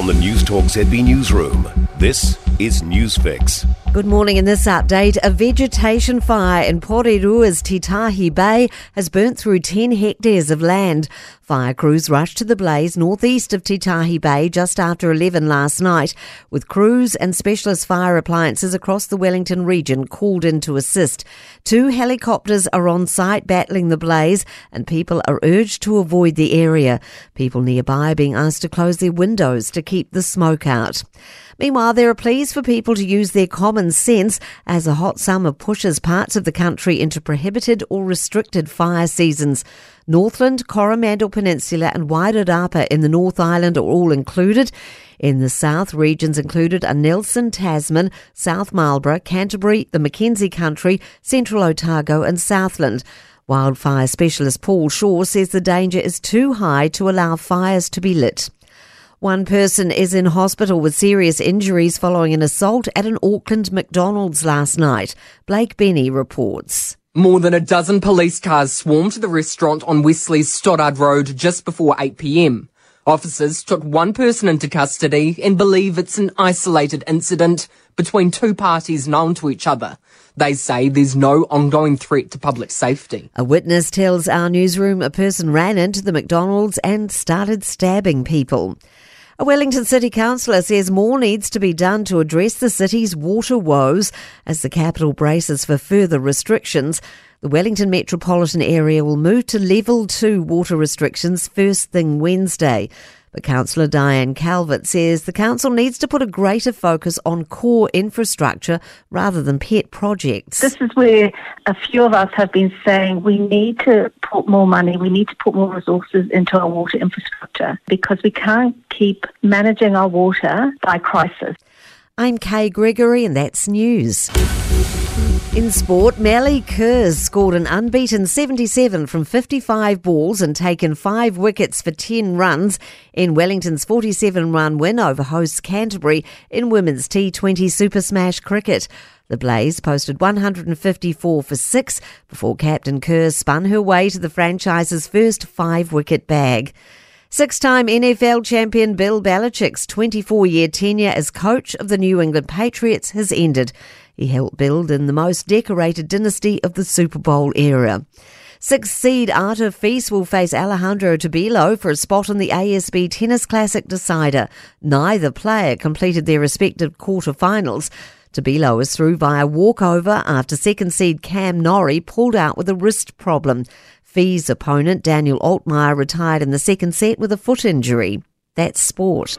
From the Newstalk ZB Newsroom, this is Newsfix. Good morning. In this update, a vegetation fire in Porirua's Titahi Bay has burnt through 10 hectares of land. Fire crews rushed to the blaze northeast of Titahi Bay just after 11 last night, with crews and specialist fire appliances across the Wellington region called in to assist. Two helicopters are on site battling the blaze, and people are urged to avoid the area. People nearby are being asked to close their windows to keep the smoke out. Meanwhile, there are pleas for people to use their common sense as a hot summer pushes parts of the country into prohibited or restricted fire seasons. Northland, Coromandel Peninsula and Wairarapa in the North Island are all included. In the south, regions included are Nelson, Tasman, South Marlborough, Canterbury, the Mackenzie Country, Central Otago and Southland. Wildfire specialist Paul Shaw says the danger is too high to allow fires to be lit. One person is in hospital with serious injuries following an assault at an Auckland McDonald's last night. Blake Benny reports. More than a dozen police cars swarmed to the restaurant on Wesley's Stoddard Road just before 8 pm. Officers took one person into custody and believe it's an isolated incident between two parties known to each other. They say there's no ongoing threat to public safety. A witness tells our newsroom a person ran into the McDonald's and started stabbing people. A Wellington City councillor says more needs to be done to address the city's water woes as the capital braces for further restrictions. The Wellington metropolitan area will move to level two water restrictions first thing Wednesday. But Councillor Diane Calvert says the council needs to put a greater focus on core infrastructure rather than pet projects. This is where a few of us have been saying we need to put more money, we need to put more resources into our water infrastructure because we can't keep managing our water by crisis. I'm Kay Gregory, and that's news. In sport, Melie Kerr's scored an unbeaten 77 from 55 balls and taken five wickets for 10 runs in Wellington's 47 run win over hosts Canterbury in women's T20 Super Smash cricket. The Blaze posted 154 for six before captain Kerr spun her way to the franchise's first five wicket bag. Six time NFL champion Bill Belichick's 24 year tenure as coach of the New England Patriots has ended. He helped build in the most decorated dynasty of the Super Bowl era. Six seed Artur Fils will face Alejandro Tabilo for a spot in the ASB Tennis Classic decider. Neither player completed their respective quarterfinals. Tabilo is through via walkover after second seed Cam Norrie pulled out with a wrist problem. Fils' opponent, Daniel Altmaier, retired in the second set with a foot injury. That's sport.